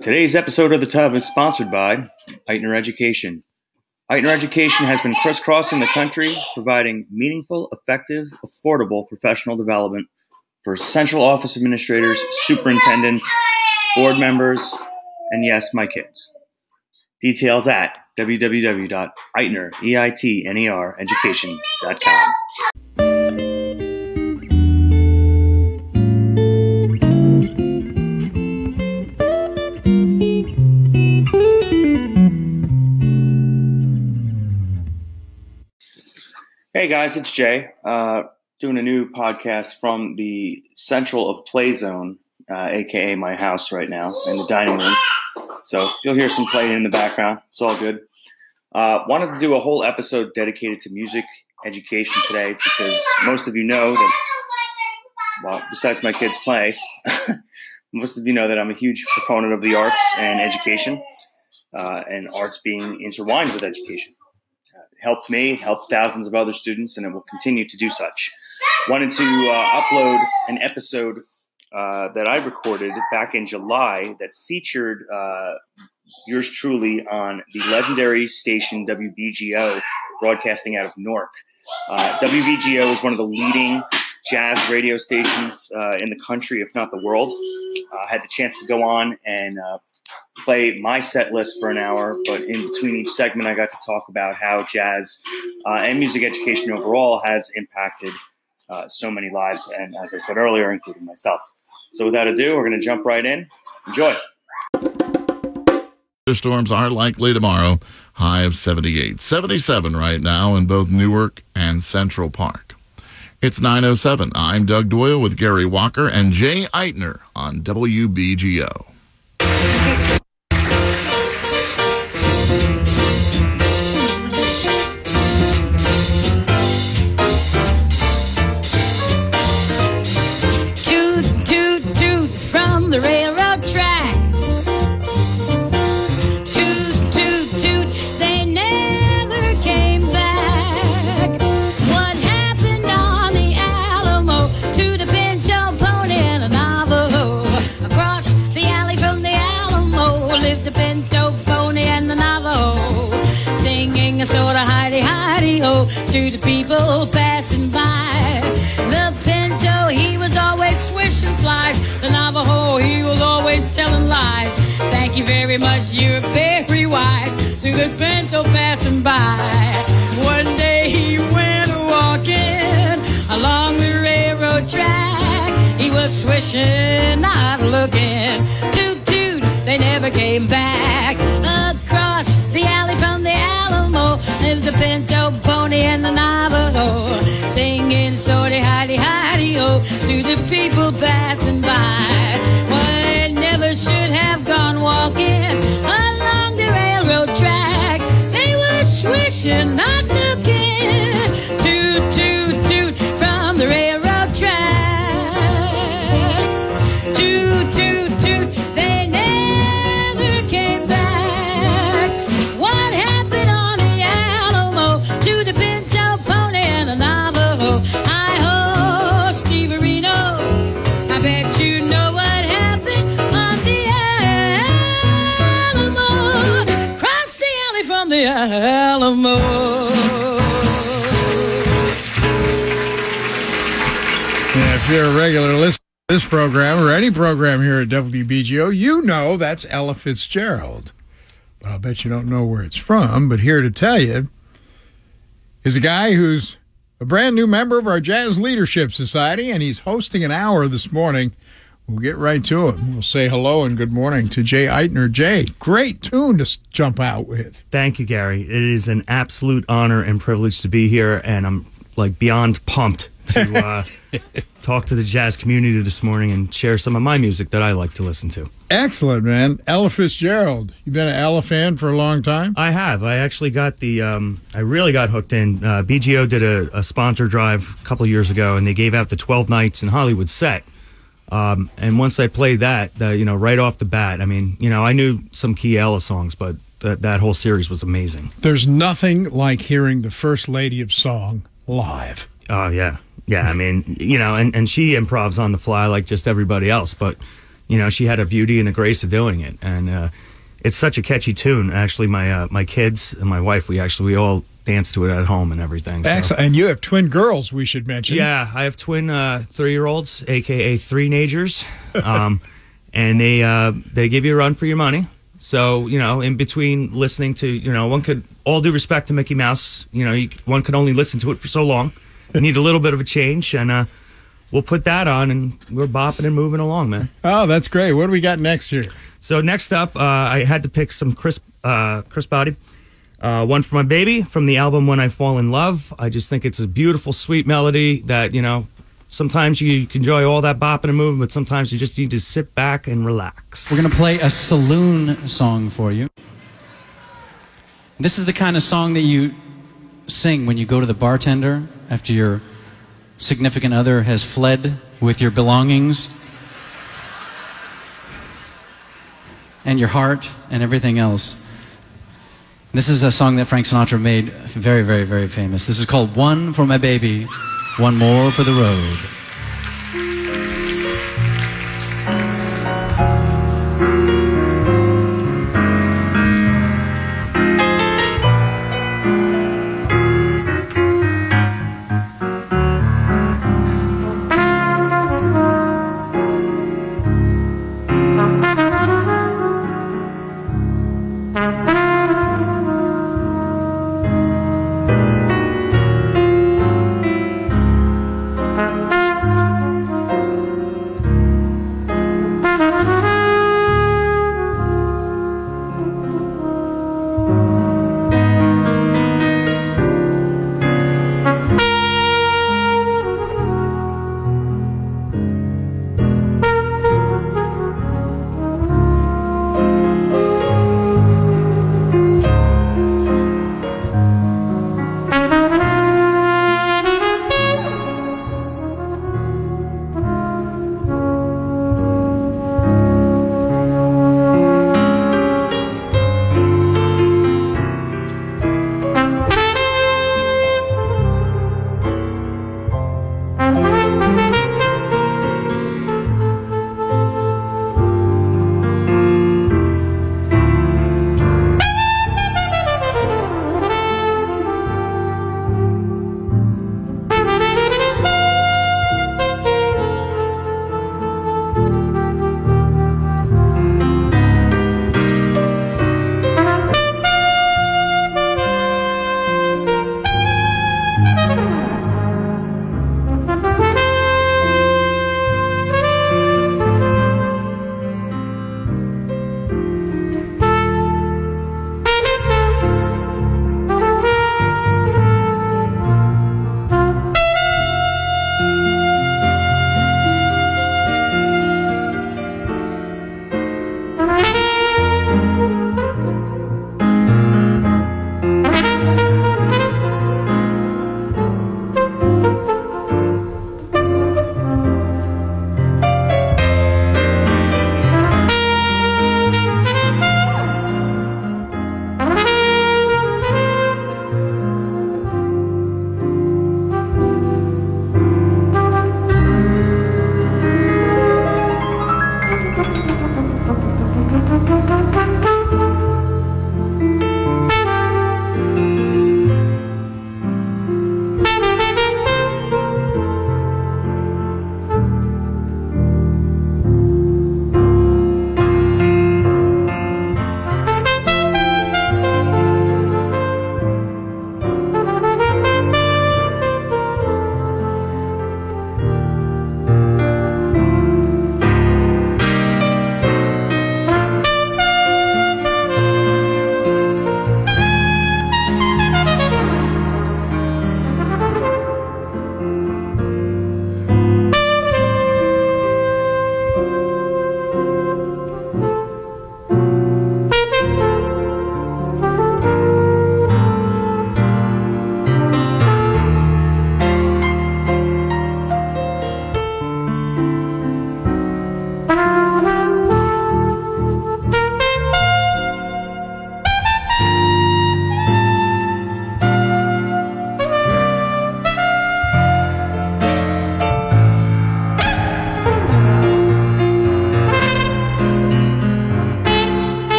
Today's episode of The Tub is sponsored by Eitner Education. Eitner Education has been crisscrossing the country, providing meaningful, effective, affordable professional development for central office administrators, superintendents, board members, and yes, my kids. Details at www.eitner, E-I-T-N-E-R. Hey guys, it's Jay. Uh, doing a new podcast from the central of Play Zone, uh, aka my house right now, in the dining room. So you'll hear some playing in the background. It's all good. Uh, wanted to do a whole episode dedicated to music education today because most of you know that, well, besides my kids play, most of you know that I'm a huge proponent of the arts and education, uh, and arts being intertwined with education helped me, helped thousands of other students, and it will continue to do such. Wanted to uh, upload an episode uh, that I recorded back in July that featured uh, yours truly on the legendary station WBGO, broadcasting out of Newark. Uh, WBGO is one of the leading jazz radio stations uh, in the country, if not the world. I had the chance to go on and uh, play my set list for an hour, but in between each segment, I got to talk about how jazz uh, and music education overall has impacted uh, so many lives, and as I said earlier, including myself. So, without ado, we're going to jump right in. Enjoy. Storms are likely tomorrow, high of 78. 77 right now in both Newark and Central Park. It's 907. I'm Doug Doyle with Gary Walker and Jay Eitner on WBGO. The Alamo. Yeah, if you're a regular listener to this program or any program here at WBGO, you know that's Ella Fitzgerald. But I'll bet you don't know where it's from. But here to tell you is a guy who's a brand new member of our Jazz Leadership Society, and he's hosting an hour this morning. We'll get right to him. We'll say hello and good morning to Jay Eitner. Jay, great tune to jump out with. Thank you, Gary. It is an absolute honor and privilege to be here, and I'm like beyond pumped to uh, talk to the jazz community this morning and share some of my music that I like to listen to. Excellent, man. Ella Fitzgerald. You've been an Ella fan for a long time? I have. I actually got the. Um, I really got hooked in. Uh, BGO did a, a sponsor drive a couple years ago, and they gave out the 12 nights in Hollywood set. Um, and once I played that, the, you know, right off the bat, I mean, you know, I knew some key Ella songs, but that that whole series was amazing. There's nothing like hearing the First Lady of Song live. Oh yeah, yeah. I mean, you know, and, and she improvs on the fly like just everybody else. But you know, she had a beauty and a grace of doing it, and uh, it's such a catchy tune. Actually, my uh, my kids and my wife, we actually we all dance to it at home and everything. so- Excellent. And you have twin girls, we should mention. yeah, I have twin uh, three-year-olds, aka three nagers, um, and they uh, they give you a run for your money. So you know, in between listening to you know, one could all due respect to Mickey Mouse, you know, you, one could only listen to it for so long. You need a little bit of a change, and uh, we'll put that on, and we're bopping and moving along, man. Oh, that's great. What do we got next here? So next up, uh, I had to pick some crisp uh, Chris Botti. Uh, one for my baby from the album When I Fall in Love. I just think it's a beautiful, sweet melody that you know. Sometimes you can enjoy all that bopping and moving, but sometimes you just need to sit back and relax. We're going to play a saloon song for you. This is the kind of song that you sing when you go to the bartender after your significant other has fled with your belongings and your heart and everything else. This is a song that Frank Sinatra made very, very, very famous. This is called One for My Baby, One More for the Road.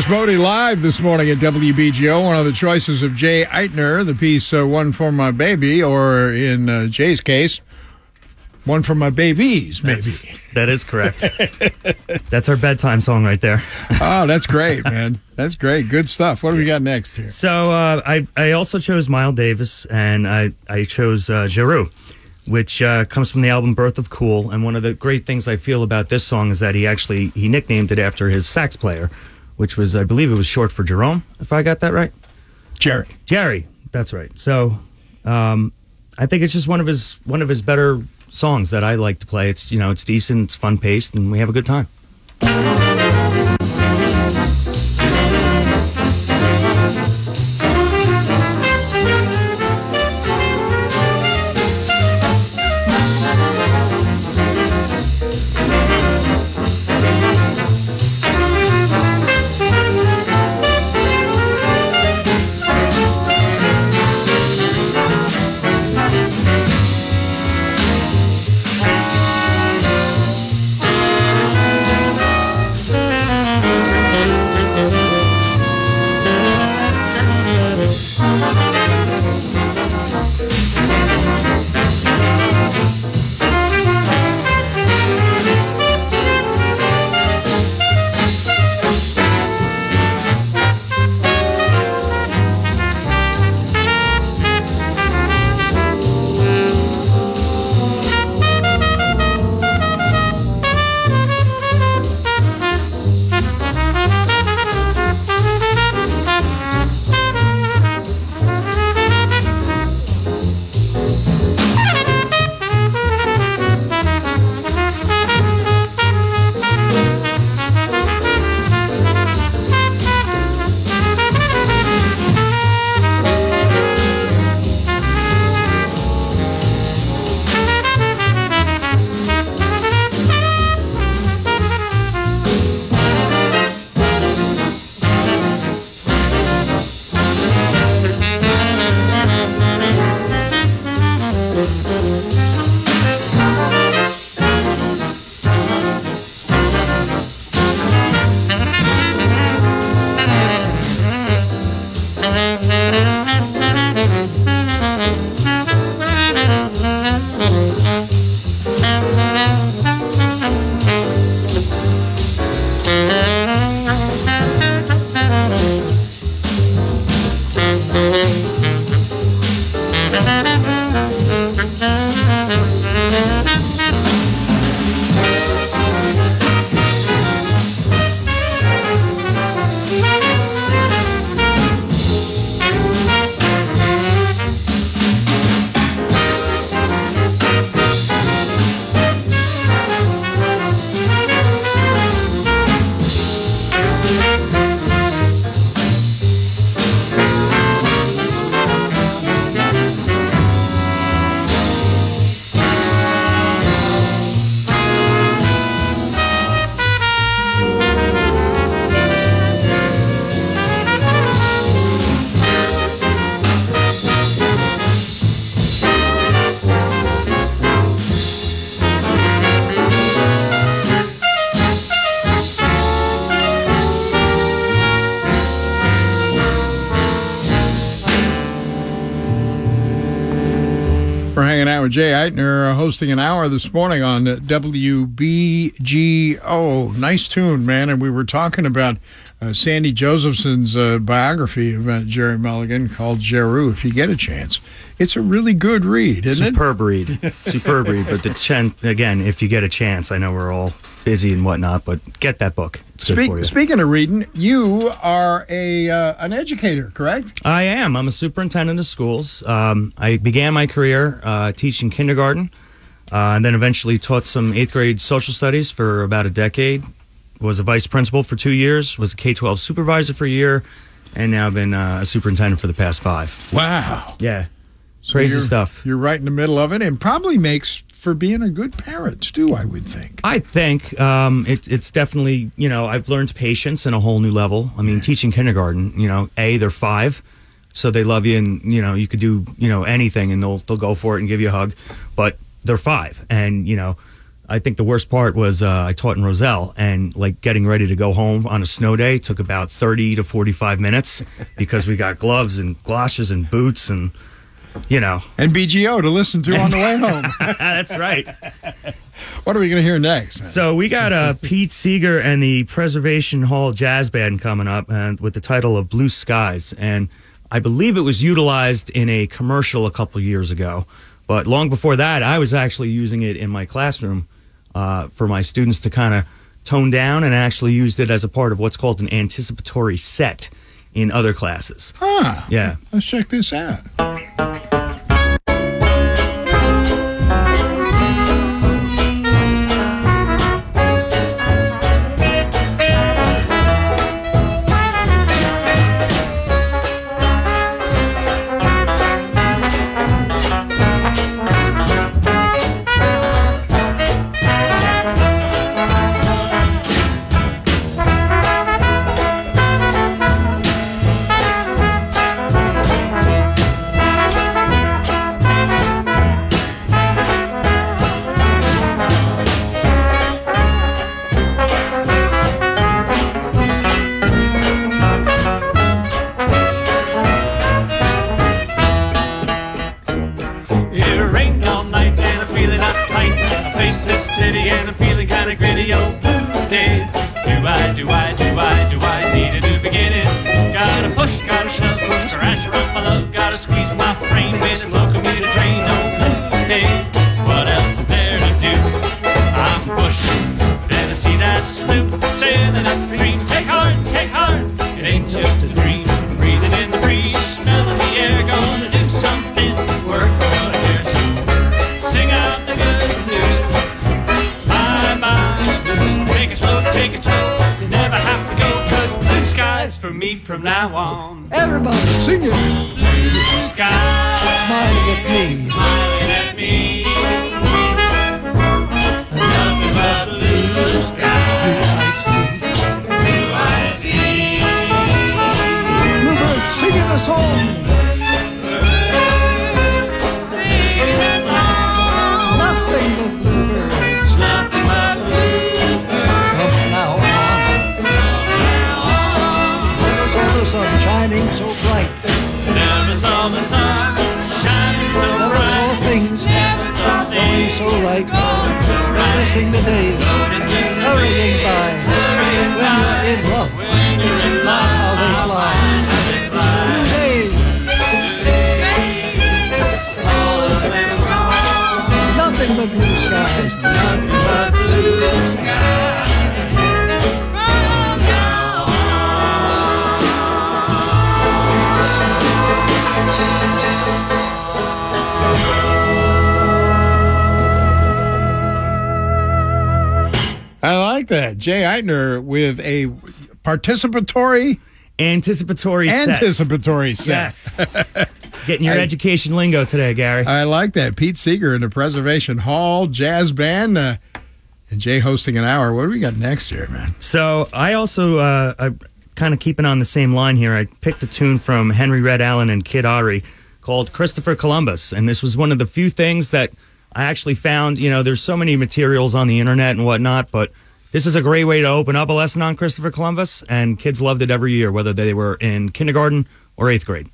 Chris Botti live this morning at WBGO. One of the choices of Jay Eitner, the piece uh, One for My Baby, or in uh, Jay's case, One for My Babies, maybe. That's, that is correct. That's our bedtime song right there. oh, that's great, man. That's great. Good stuff. What do we got next here? So uh, I I also chose Miles Davis and I I chose uh, Jeru, which uh, comes from the album Birth of Cool. And one of the great things I feel about this song is that he actually he nicknamed it after his sax player, which was I believe it was short for Jerome, if I got that right. Gerry. Gerry, that's right. So um, I think it's just one of his one of his better songs that I like to play. It's you know it's decent, it's fun paced, and we have a good time. With Jay Eitner, uh, hosting an hour this morning on WBGO. Nice tune, man. And we were talking about uh, Sandy Josephson's uh, biography of uh, Gerry Mulligan called Jeru. If you get a chance, it's a really good read, isn't it? Superb read, superb read. But the chen- again, if you get a chance, I know we're all busy and whatnot, but get that book. It's good Speak, speaking of reading, you are a uh, an educator, correct? I am. I'm a superintendent of schools. Um, I began my career uh, teaching kindergarten, uh, and then eventually taught some eighth grade social studies for about a decade. Was a vice principal for two years. Was a K twelve supervisor for a year, and now I've been uh, a superintendent for the past five. Wow. Yeah, crazy You're- stuff. You're right in the middle of it, and probably makes for being a good parent too. I would think. I think um, it, it's definitely you know I've learned patience in a whole new level. I mean, teaching kindergarten, you know, a they're five, so they love you, and you know you could do you know anything, and they'll they'll go for it and give you a hug, but they're five, and you know. I think the worst part was uh, I taught in Roselle, and like getting ready to go home on a snow day took about thirty to forty-five minutes because we got gloves and galoshes and boots and you know. And BGO to listen to on the way home. That's right. what are we going to hear next? Man? So we got uh, Pete Seeger and the Preservation Hall Jazz Band coming up, and with the title of Blue Skies, and I believe it was utilized in a commercial a couple years ago. But long before that, I was actually using it in my classroom uh, for my students to kind of tone down, and actually used it as a part of what's called an anticipatory set in other classes. Ah, Yeah. let's check this out. Participatory, Anticipatory set. anticipatory set. Yes. Getting your education lingo today, Gary. I like that. Pete Seeger in the Preservation Hall Jazz Band. Uh, and Jay hosting an hour. What do we got next year, man? So I also, uh, I kind of keeping on the same line here. I picked a tune from Henry Red Allen and Kid Ory called Christopher Columbus, and this was one of the few things that I actually found. You know, there's so many materials on the internet and whatnot, but this is a great way to open up a lesson on Christopher Columbus, and kids loved it every year, whether they were in kindergarten or eighth grade.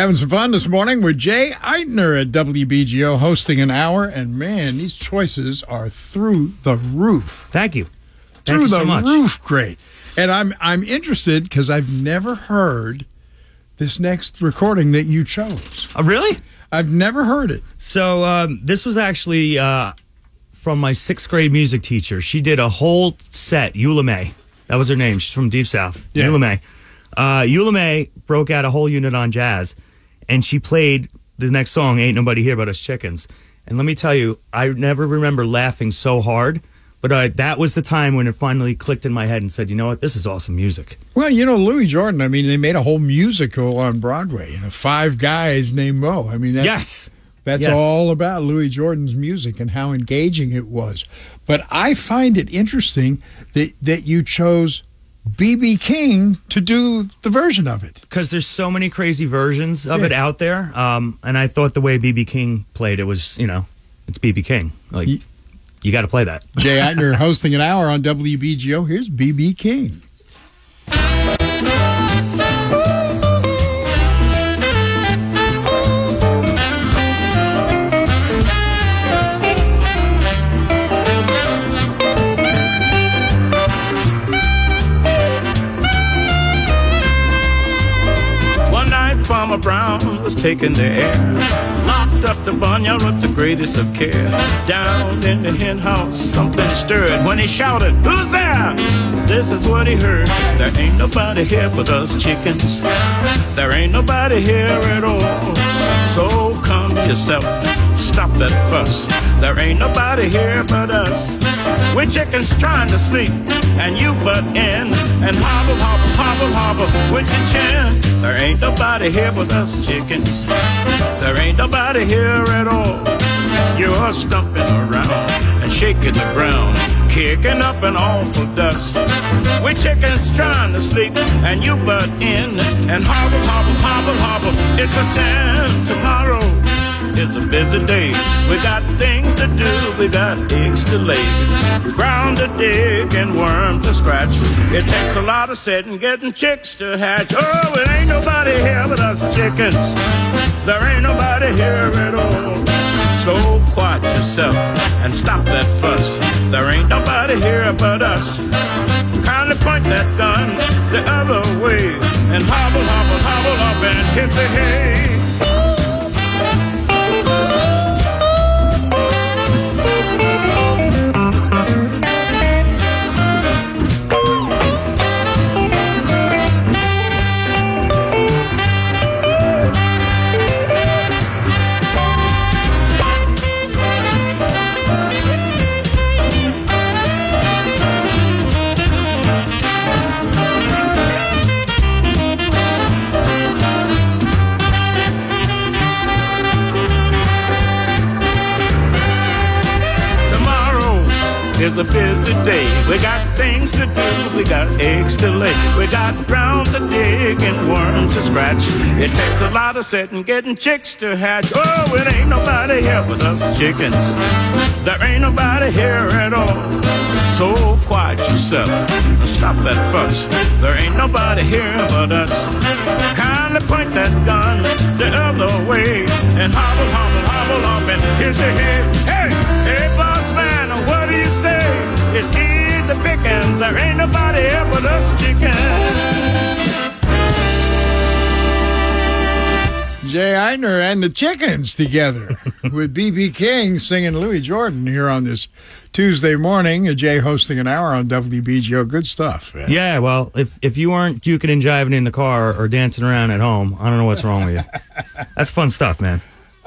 Having some fun this morning with Jay Eitner at WBGO hosting an hour. And man, these choices are through the roof. Thank you. Thank through you the so roof great. And I'm I'm interested because I've never heard this next recording that you chose. Oh, really? I've never heard it. So um, this was actually uh, from my sixth grade music teacher. She did a whole set. Eula May, that was her name. She's from Deep South. Yeah. Eula May. Uh, Eula May broke out a whole unit on jazz, and she played the next song, "Ain't Nobody Here But Us Chickens." And let me tell you, I never remember laughing so hard. But uh, that was the time when it finally clicked in my head and said, "You know what? This is awesome music." Well, you know, Louis Jordan, I mean, they made a whole musical on Broadway, you know, five guys named Moe. I mean, that's, Yes. that's Yes. all about Louis Jordan's music and how engaging it was. But I find it interesting that, that you chose B.B. King to do the version of it. because there's so many crazy versions of Yeah. it out there. Um, and I thought the way BB King played it was, you know, it's BB King. Like, Ye- you got to play that. Jay Eitner hosting an hour on WBGO. Here's B.B. King. Taking the air. Locked up the barnyard with the greatest of care. Down in the hen house, something stirred when he shouted, Who's there? This is what he heard. There ain't nobody here but us chickens. There ain't nobody here at all. So calm yourself, stop that fuss. There ain't nobody here but us. We chickens trying to sleep, and you butt in and hobble, hobble, hobble, hobble with your chin. There ain't nobody here but us chickens. There ain't nobody here at all. You're stumping around and shaking the ground, kicking up an awful dust. We chickens trying to sleep, and you butt in and hobble, hobble, hobble, hobble. It's a sin tomorrow. It's a busy day. We got things to do. We got eggs to lay, ground to dig, and worms to scratch. It takes a lot of setting, getting chicks to hatch. Oh, it ain't nobody here but us chickens. There ain't nobody here at all. So quiet yourself and stop that fuss. There ain't nobody here but us. Kindly point that gun the other way and hobble, hobble, hobble up and hit the hay. Is a busy day. We got things to do. We got eggs to lay. We got ground to dig and worms to scratch. It takes a lot of setting, getting chicks to hatch. Oh, it ain't nobody here but us chickens. There ain't nobody here at all. So quiet yourself and stop that fuss. There ain't nobody here but us. Kindly point that gun the other way and hobble, hobble, hobble off and hit the head. Hey, It's easy picking. There ain't nobody here but us chickens. Jay Eitner and the Chickens together with B.B. King singing Louis Jordan here on this Tuesday morning. Jay hosting an hour on WBGO. Good stuff. man. Yeah, well, if if you aren't juking and jiving in the car or dancing around at home, I don't know what's wrong with you. That's fun stuff, man.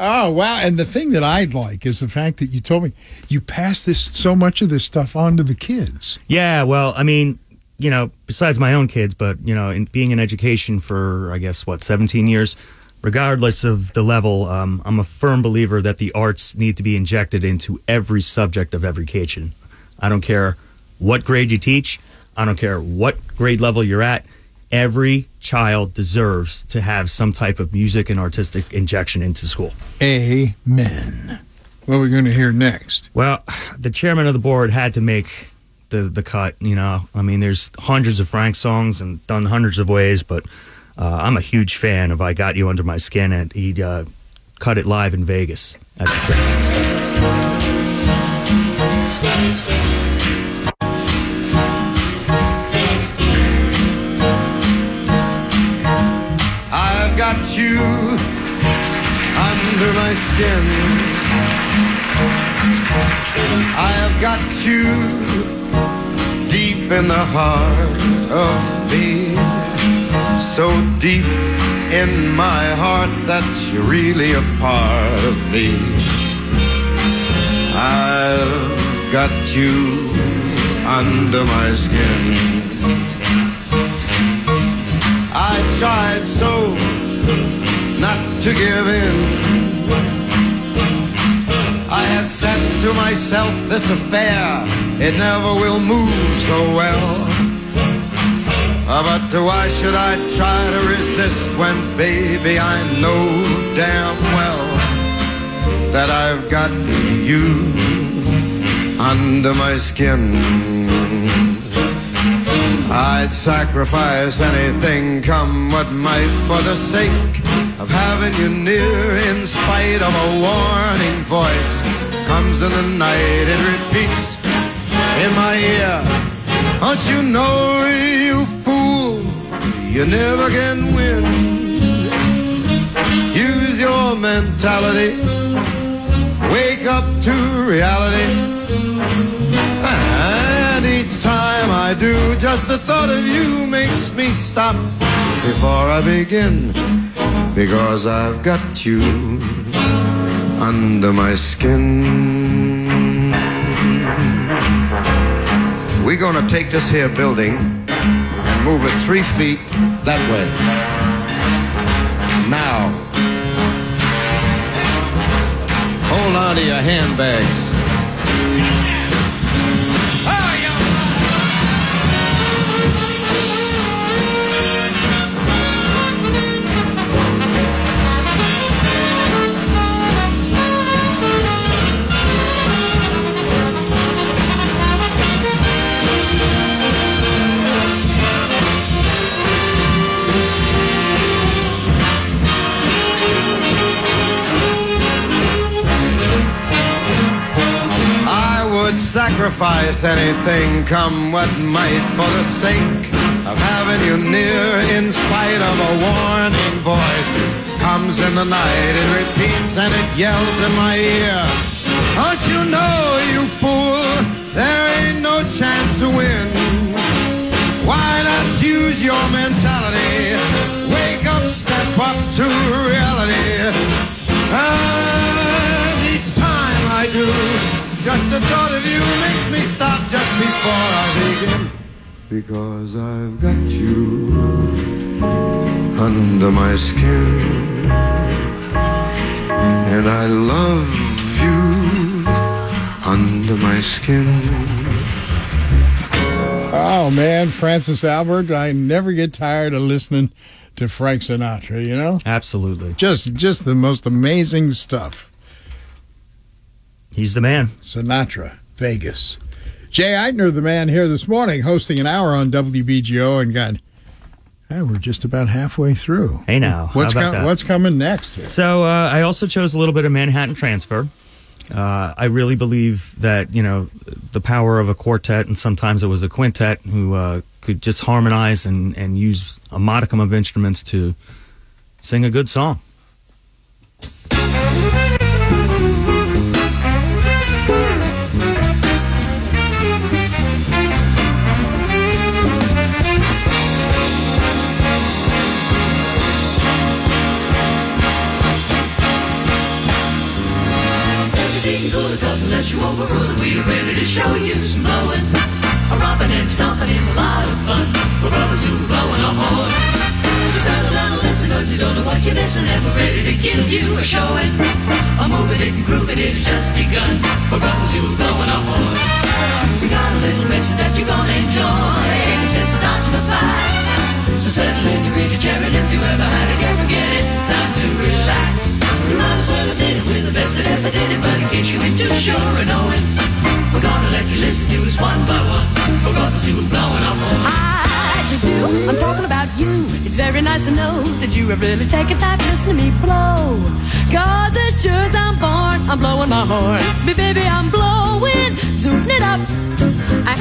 Oh, wow. And the thing that I'd like is the fact that you told me you pass this so much of this stuff on to the kids. Yeah, well, I mean, you know, besides my own kids, but you know, in being in education for I guess what 17 years, regardless of the level, um, I'm a firm believer that the arts need to be injected into every subject of every education. I don't care what grade you teach. I don't care what grade level you're at. Every child deserves to have some type of music and artistic injection into school. Amen. What are we going to hear next? Well, the chairman of the board had to make the the cut. You know, I mean, there's hundreds of Frank songs and done hundreds of ways, but Uh, I'm a huge fan of "I Got You Under My Skin," and he uh, cut it live in Vegas at the set. Skin. I have got you deep in the heart of me. So deep in my heart that you're really a part of me. I've got you under my skin. I tried so not to give in. I have said to myself, this affair, it never will move so well. Uh, But why should I try to resist when, baby, I know damn well that I've got you under my skin. I'd sacrifice anything, come what might, for the sake of having you near. In spite of a warning voice, comes in the night, it repeats in my ear. Don't you know, you fool, you never can win. Use your mentality, wake up to reality. And each time I do, just the thought of you makes me stop before I begin. Because I've got you under my skin. We're gonna take this here building and move it three feet that way. Now, hold on to your handbags. Sacrifice anything, come what might, for the sake of having you near. In spite of a warning voice, comes in the night, it repeats and it yells in my ear. Don't you know, you fool, there ain't no chance to win. Why not use your mentality? Wake up, step up to reality. And each time I do, just the thought of you makes me stop just before I begin. Because I've got you under my skin. And I love you under my skin. Oh man, Francis Albert, I never get tired of listening to Frank Sinatra, you know? Absolutely. Just just the most amazing stuff. He's the man. Sinatra, Vegas. Jay Eitner, the man here this morning, hosting an hour on WBGO and got we're just about halfway through. Hey now, What's com- what's coming next here? So uh, I also chose a little bit of Manhattan Transfer. Uh, I really believe that you know the power of a quartet, and sometimes it was a quintet who uh, could just harmonize and, and use a modicum of instruments to sing a good song. A showing. A moving it and grooving it has just begun for brothers who are blowing a horn. We got a little message that you're gonna enjoy. Sense of dodging the fight. So settle in your easy chair and if you ever had it, can't forget it. It's time to relax. You might as well have did it with the best that ever did it, but in case you ain't too sure of knowing, We're gonna let you listen to us one by one. We're gonna see who's blowing our horn. I do. I'm talking about you. It's very nice to know that you have really taken time to listen to me blow. Cause as sure as I'm born, I'm blowing my horn. Me baby, I'm blowing, zooting it up.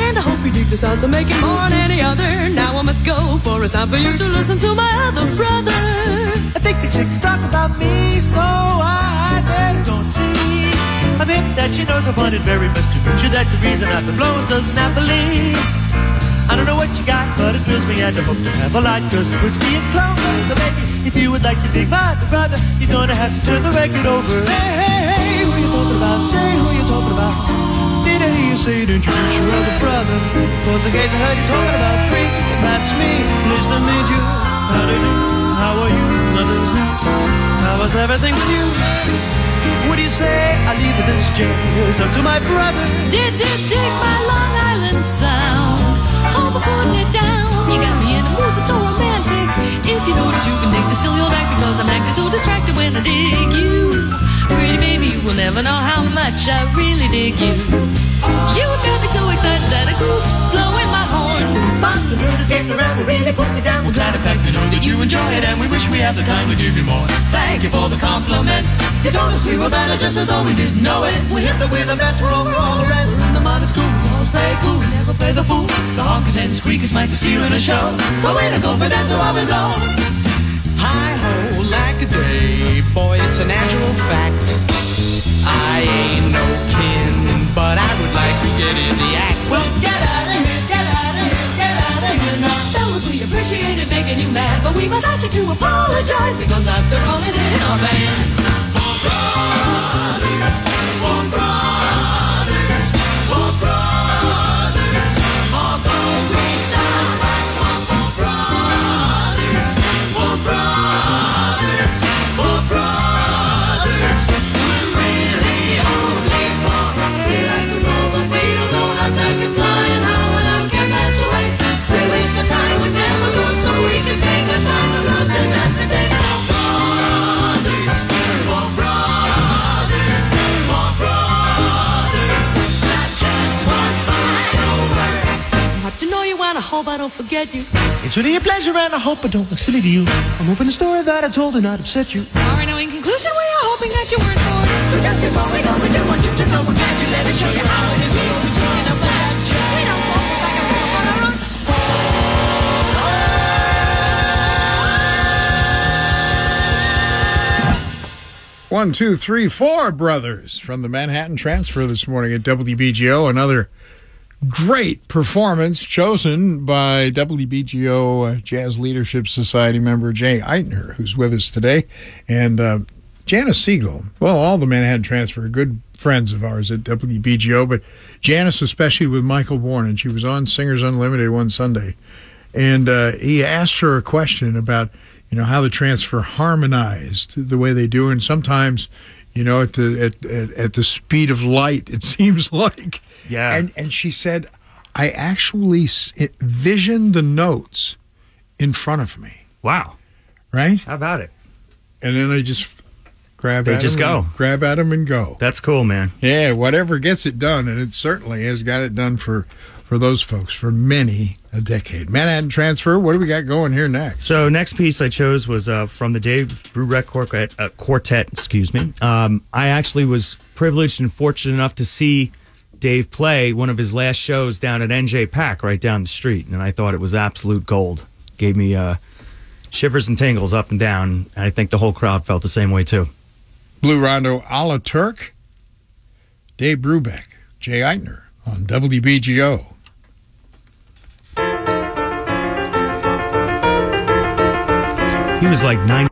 And I hope you dig the sounds I'm making more than any other. Now I must go, for it's time for you to listen to my other brother. I think the chicks talk about me, so I better go and see. That she knows I it very much to you. That's the reason I've been blowing so snappily. I don't know what you got, but it thrills me and I hope to have a lot, cause it puts me in clover. So baby, if you would like to dig my brother, you're gonna have to turn the record over. Hey, hey, hey, who you talking about? Say who you talking about. Did I hear you say to introduce your other brother? Was in case I heard you talking about freak, that's me. Pleased to meet you. How do you do? How are you? Nothing's new. How was everything with you? What do you say? I leave it this jazz up to my brother. Did, did, dig my Long Island sound. Hope I'm putting it down. You got me in a mood that's so romantic. If you notice, you can dig the silly old act because I'm acting so distracted when I dig you. Pretty baby, you will never know how much I really dig you. You got me so excited that I goof, blowing my horn. But the music's getting around, will really put me down. We're glad in fact to know that you enjoy it and we wish we had the time to give you more. Thank you for the compliment. You told us we were better just as though we didn't know it. We hip that we're the best, we're over all the rest. In the mud it's cool, we always play cool, we never play the fool. The honkers and squeakers might be stealing a show. But we don't go for that, so I will blow. Hi ho, like a day, boy, it's a natural fact. I ain't no kin, but I would like to get in the act. Well, get out of here, We appreciated making you mad, but we must ask you to apologize because after all, it's in our band. Hope I don't forget you. It's really a pleasure and I hope I don't look silly to you. I'm hoping the story that I told did not upset you. Sorry, now in conclusion, we are hoping that you weren't bored. So just before we go, we do want you to know we're glad you let us show you how it is. We always talking about you. We don't want to like a real on our own. One, two, three, four brothers from the Manhattan Transfer this morning at WBGO. Another great performance chosen by WBGO uh, Jazz Leadership Society member Jay Eitner, who's with us today, and uh, Janice Siegel. Well, all the Manhattan Transfer are good friends of ours at WBGO, but Janice especially with Michael Bourne, and she was on Singers Unlimited one Sunday, and uh, he asked her a question about you know how the transfer harmonized the way they do, and sometimes. You know, at the at, at, at the speed of light, it seems like. Yeah. And and she said, I actually s- it visioned the notes in front of me. Wow. Right. How about it? And then I just grab. They at just go. grab at them and go. That's cool, man. Yeah, whatever gets it done, and it certainly has got it done for for those folks for many a decade. Manhattan Transfer. What do we got going here next? So next piece I chose was uh, from the Dave Brubeck Quartet, uh, quartet. Excuse me. Um, I actually was privileged and fortunate enough to see Dave play one of his last shows down at NJPAC right down the street, and I thought it was absolute gold. Gave me uh, shivers and tingles up and down. And I think the whole crowd felt the same way too. Blue Rondo a la Turk. Dave Brubeck, Jay Eitner on WBGO. He was like nine.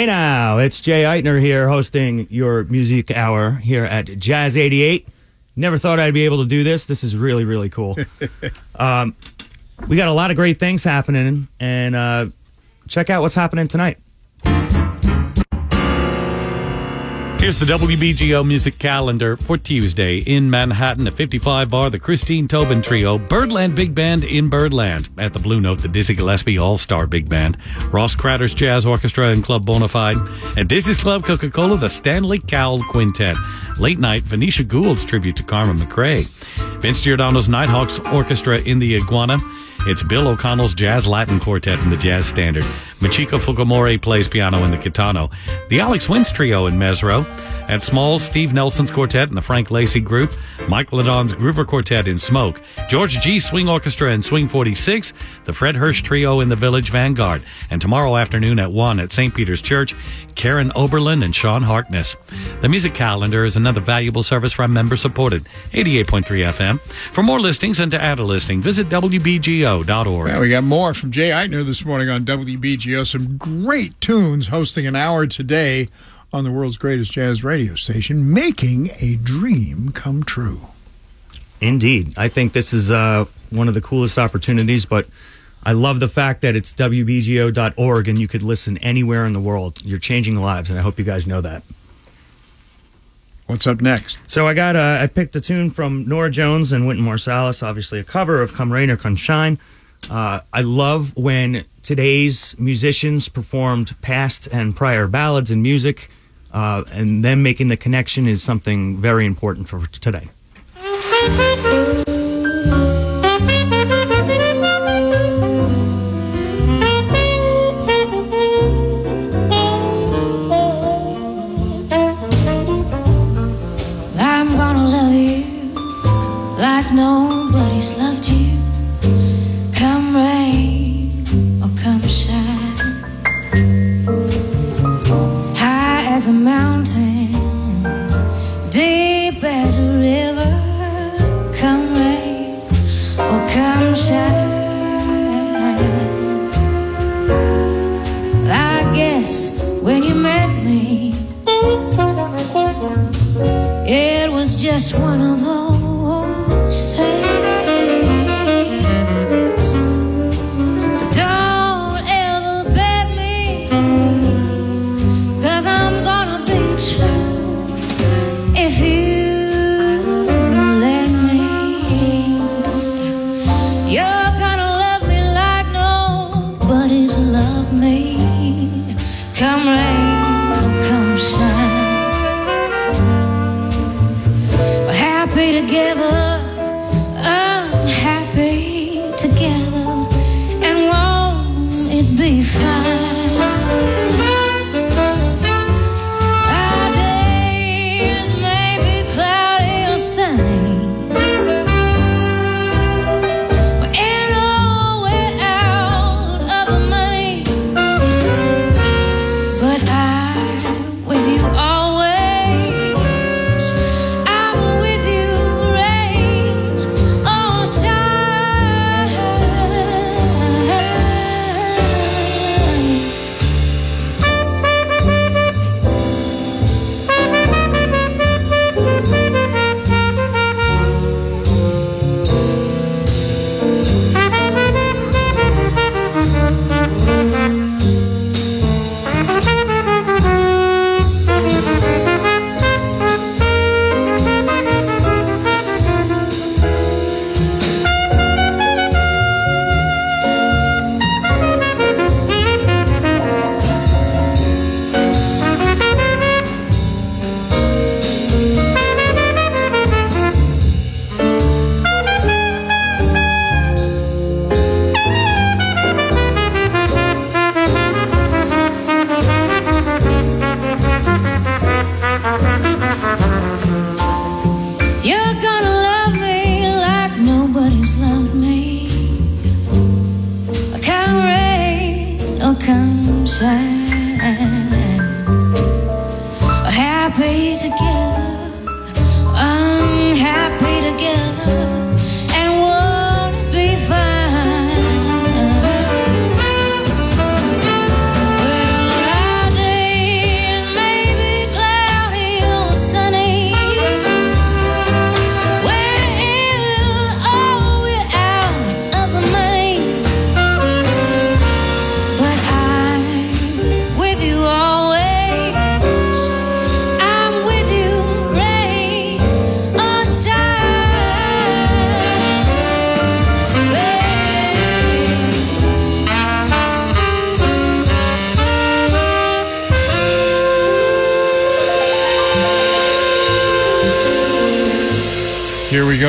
Hey now, it's Jay Eitner here hosting your music hour here at Jazz 88. Never thought I'd be able to do this. This is really, really cool. um, we got a lot of great things happening, and uh, check out what's happening tonight. Here's the WBGO music calendar for Tuesday in Manhattan at 55 Bar, the Christine Tobin Trio, Birdland Big Band in Birdland. At the Blue Note, the Dizzy Gillespie All Star Big Band, Ross Cratter's Jazz Orchestra and Club Bonafide. At Dizzy's Club Coca Cola, the Stanley Cowell Quintet. Late night, Venetia Gould's tribute to Carmen McRae. Vince Giordano's Nighthawks Orchestra in the Iguana. It's Bill O'Connell's Jazz Latin Quartet in the Jazz Standard. Machiko Fukumori plays piano in the Kitano. The Alex Wintz Trio in Mezzrow. At Smalls, Steve Nelson's Quartet in the Frank Lacy Group. Mike LeDonne's Groover Quartet in Smoke. George Gee Swing Orchestra in Swing 46. The Fred Hersch Trio in the Village Vanguard. And tomorrow afternoon at 1 at St. Peter's Church, Karen Oberlin and Sean Harkness. The music calendar is another valuable service from member supported 88.3 FM. For more listings and to add a listing, visit WBGO.org. We got more from Jay Eitner this morning on WBGO. Some great tunes hosting an hour today on the world's greatest jazz radio station, making a dream come true. Indeed. I think this is uh, one of the coolest opportunities, but I love the fact that it's WBGO.org and you could listen anywhere in the world. You're changing lives, and I hope you guys know that. What's up next? So I got uh, I picked a tune from Norah Jones and Wynton Marsalis, obviously a cover of "Come Rain or Come Shine." Uh, I love when today's musicians performed past and prior ballads and music, uh, and them making the connection is something very important for today.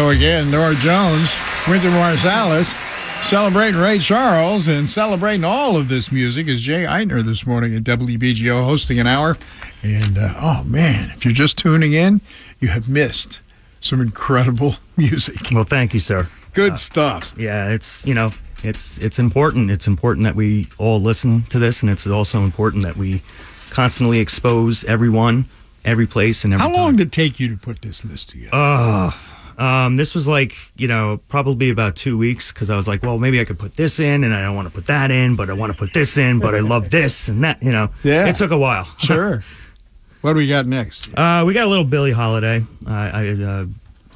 Go again. Norah Jones, Wynton Marsalis, celebrating Ray Charles and celebrating all of this music is Jay Eitner this morning at WBGO hosting an hour. And uh, oh man, if you're just tuning in, you have missed some incredible music. Well, thank you, sir. Good stuff. Yeah, it's you know, it's it's important. It's important that we all listen to this, and it's also important that we constantly expose everyone, every place, and every. How long did it take you to put this list together? Uh, um, this was like, you know, probably about two weeks because I was like, well, maybe I could put this in and I don't want to put that in, but I want to put this in, but I love this and that, you know. Yeah. It took a while. Sure. what do we got next? Uh, we got a little Billie Holiday. I, I, uh,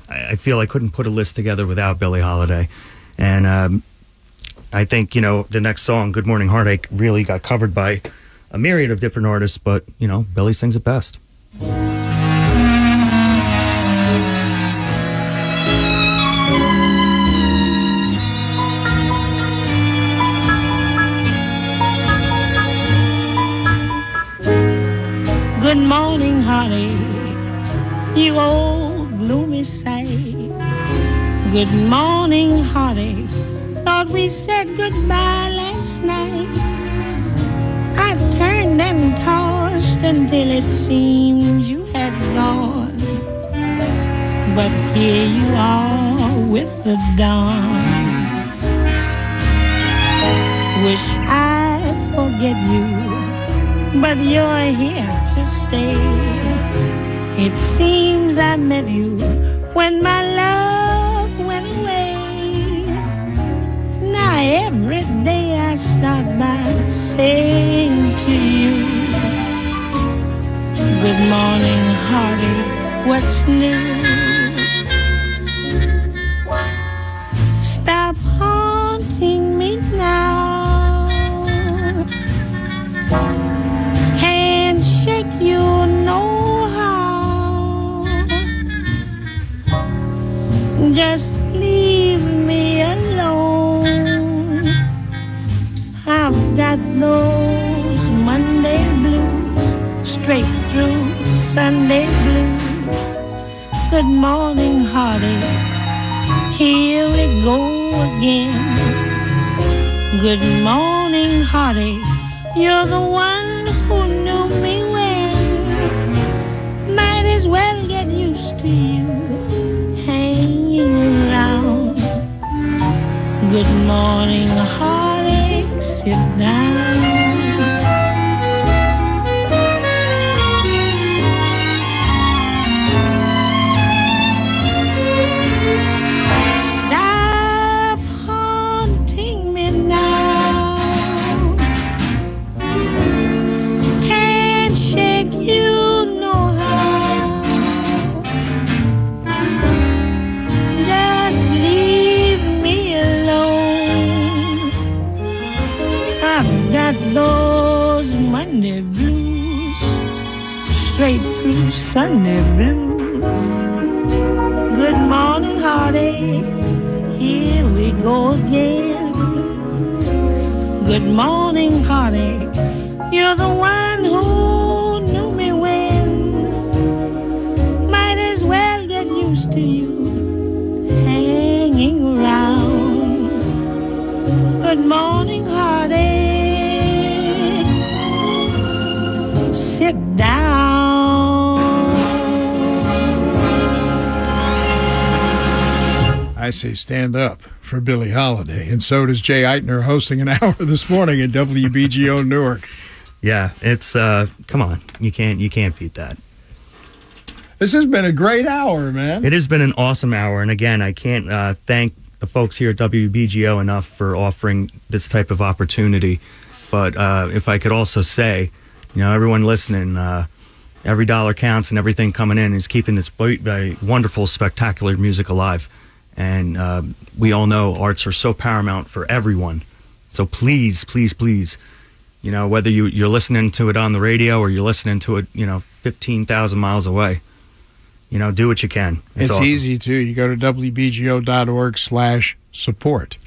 I feel I couldn't put a list together without Billie Holiday. And um, I think, you know, the next song, Good Morning Heartache, really got covered by a myriad of different artists, but, you know, Billie sings it best. Honey, you old gloomy sight. Good morning, honey, thought we said goodbye last night. I turned and tossed until it seems you had gone. But here you are with the dawn. Wish I'd forget you but you're here to stay. It seems I met you when my love went away. Now every day I start by saying to you, Good morning, hearty, what's new? Sunday blues. Good morning, hearty. Here we go again. Good morning, hearty. You're the one who knew me when. Might as well get used to you hanging around. Good morning, hearty. Sit down. Got those Monday blues, straight through Sunday blues. Good morning, hearty. Here we go again. Good morning, hearty. You're the one who knew me when. Might as well get used to you hanging around. Good morning, Sit down. I say stand up for Billie Holiday. And so does Jay Eitner hosting an hour this morning at WBGO Newark. Yeah, it's uh come on. You can't you can't beat that. This has been a great hour, man. It has been an awesome hour and again, I can't uh thank the folks here at WBGO enough for offering this type of opportunity. But uh if I could also say, you know, everyone listening, uh every dollar counts and everything coming in is keeping this uh, wonderful spectacular music alive. And uh, we all know arts are so paramount for everyone. So please, please, please, you know, whether you, you're listening to it on the radio or you're listening to it, you know, 15,000 miles away, you know, do what you can. It's, awesome. easy too. You go to WBGO.org slash support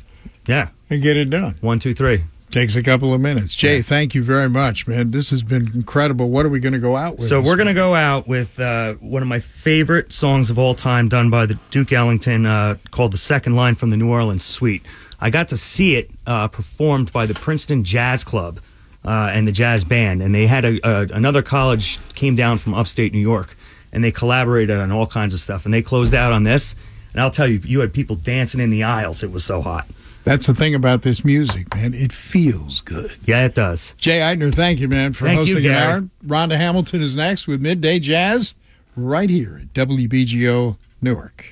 Yeah. and get it done. One, two, three. Takes a couple of minutes. Jay, thank you very much, man. This has been incredible. What are we going to go out with? So we're going to go out with uh, one of my favorite songs of all time, done by the Duke Ellington, uh, called "The Second Line from the New Orleans Suite." I got to see it uh, performed by the Princeton Jazz Club uh, and the jazz band, and they had a, a, another college came down from upstate New York, and they collaborated on all kinds of stuff, and they closed out on this. And I'll tell you, you had people dancing in the aisles. It was so hot. That's the thing about this music, man. It feels good. Yeah, it does. Jay Eitner, thank you, man, for thank hosting you, an hour. Rhonda Hamilton is next with Midday Jazz right here at WBGO Newark.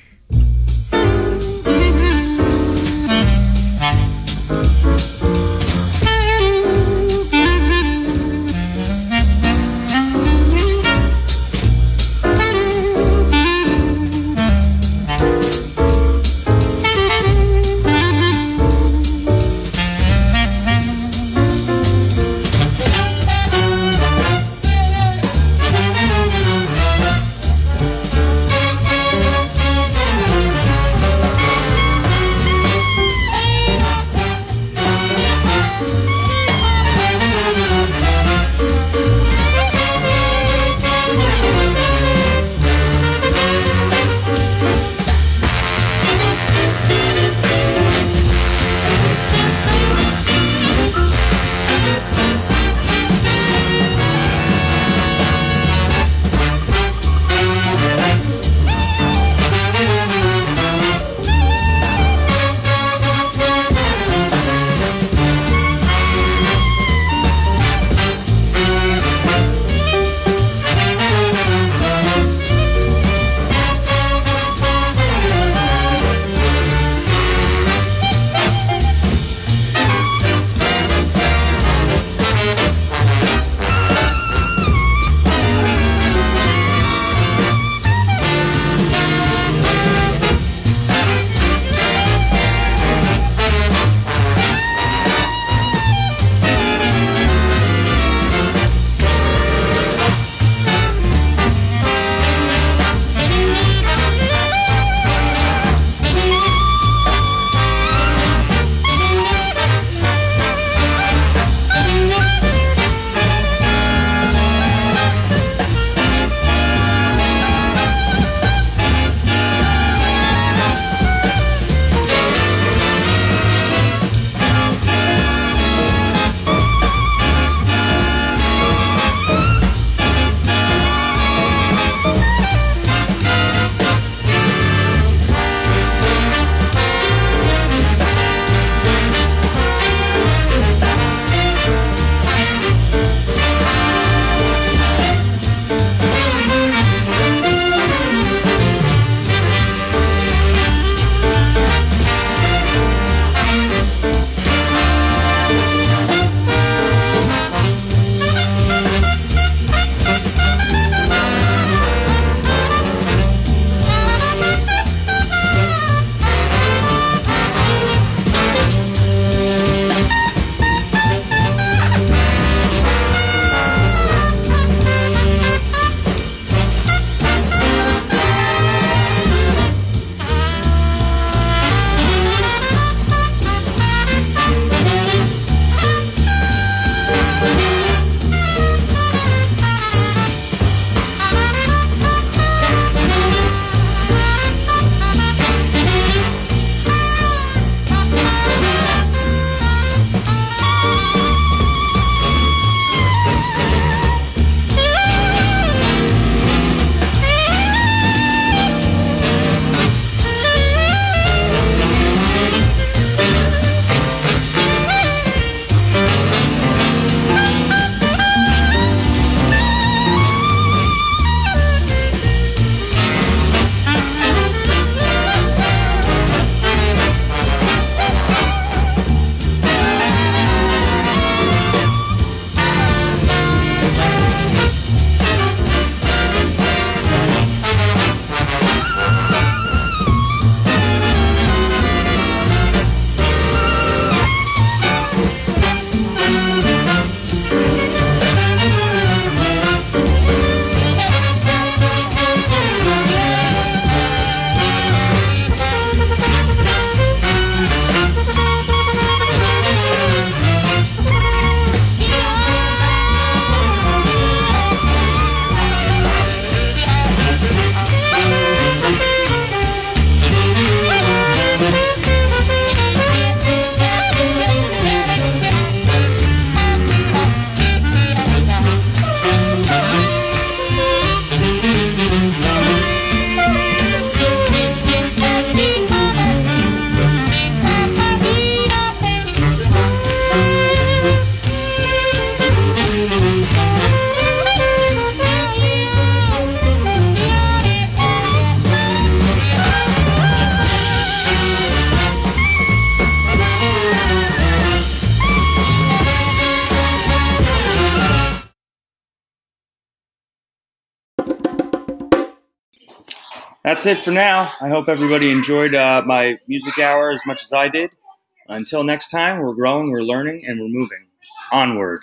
That's it for now. I hope everybody enjoyed uh, my music hour as much as I did. Until next time, we're growing, we're learning, and we're moving onward.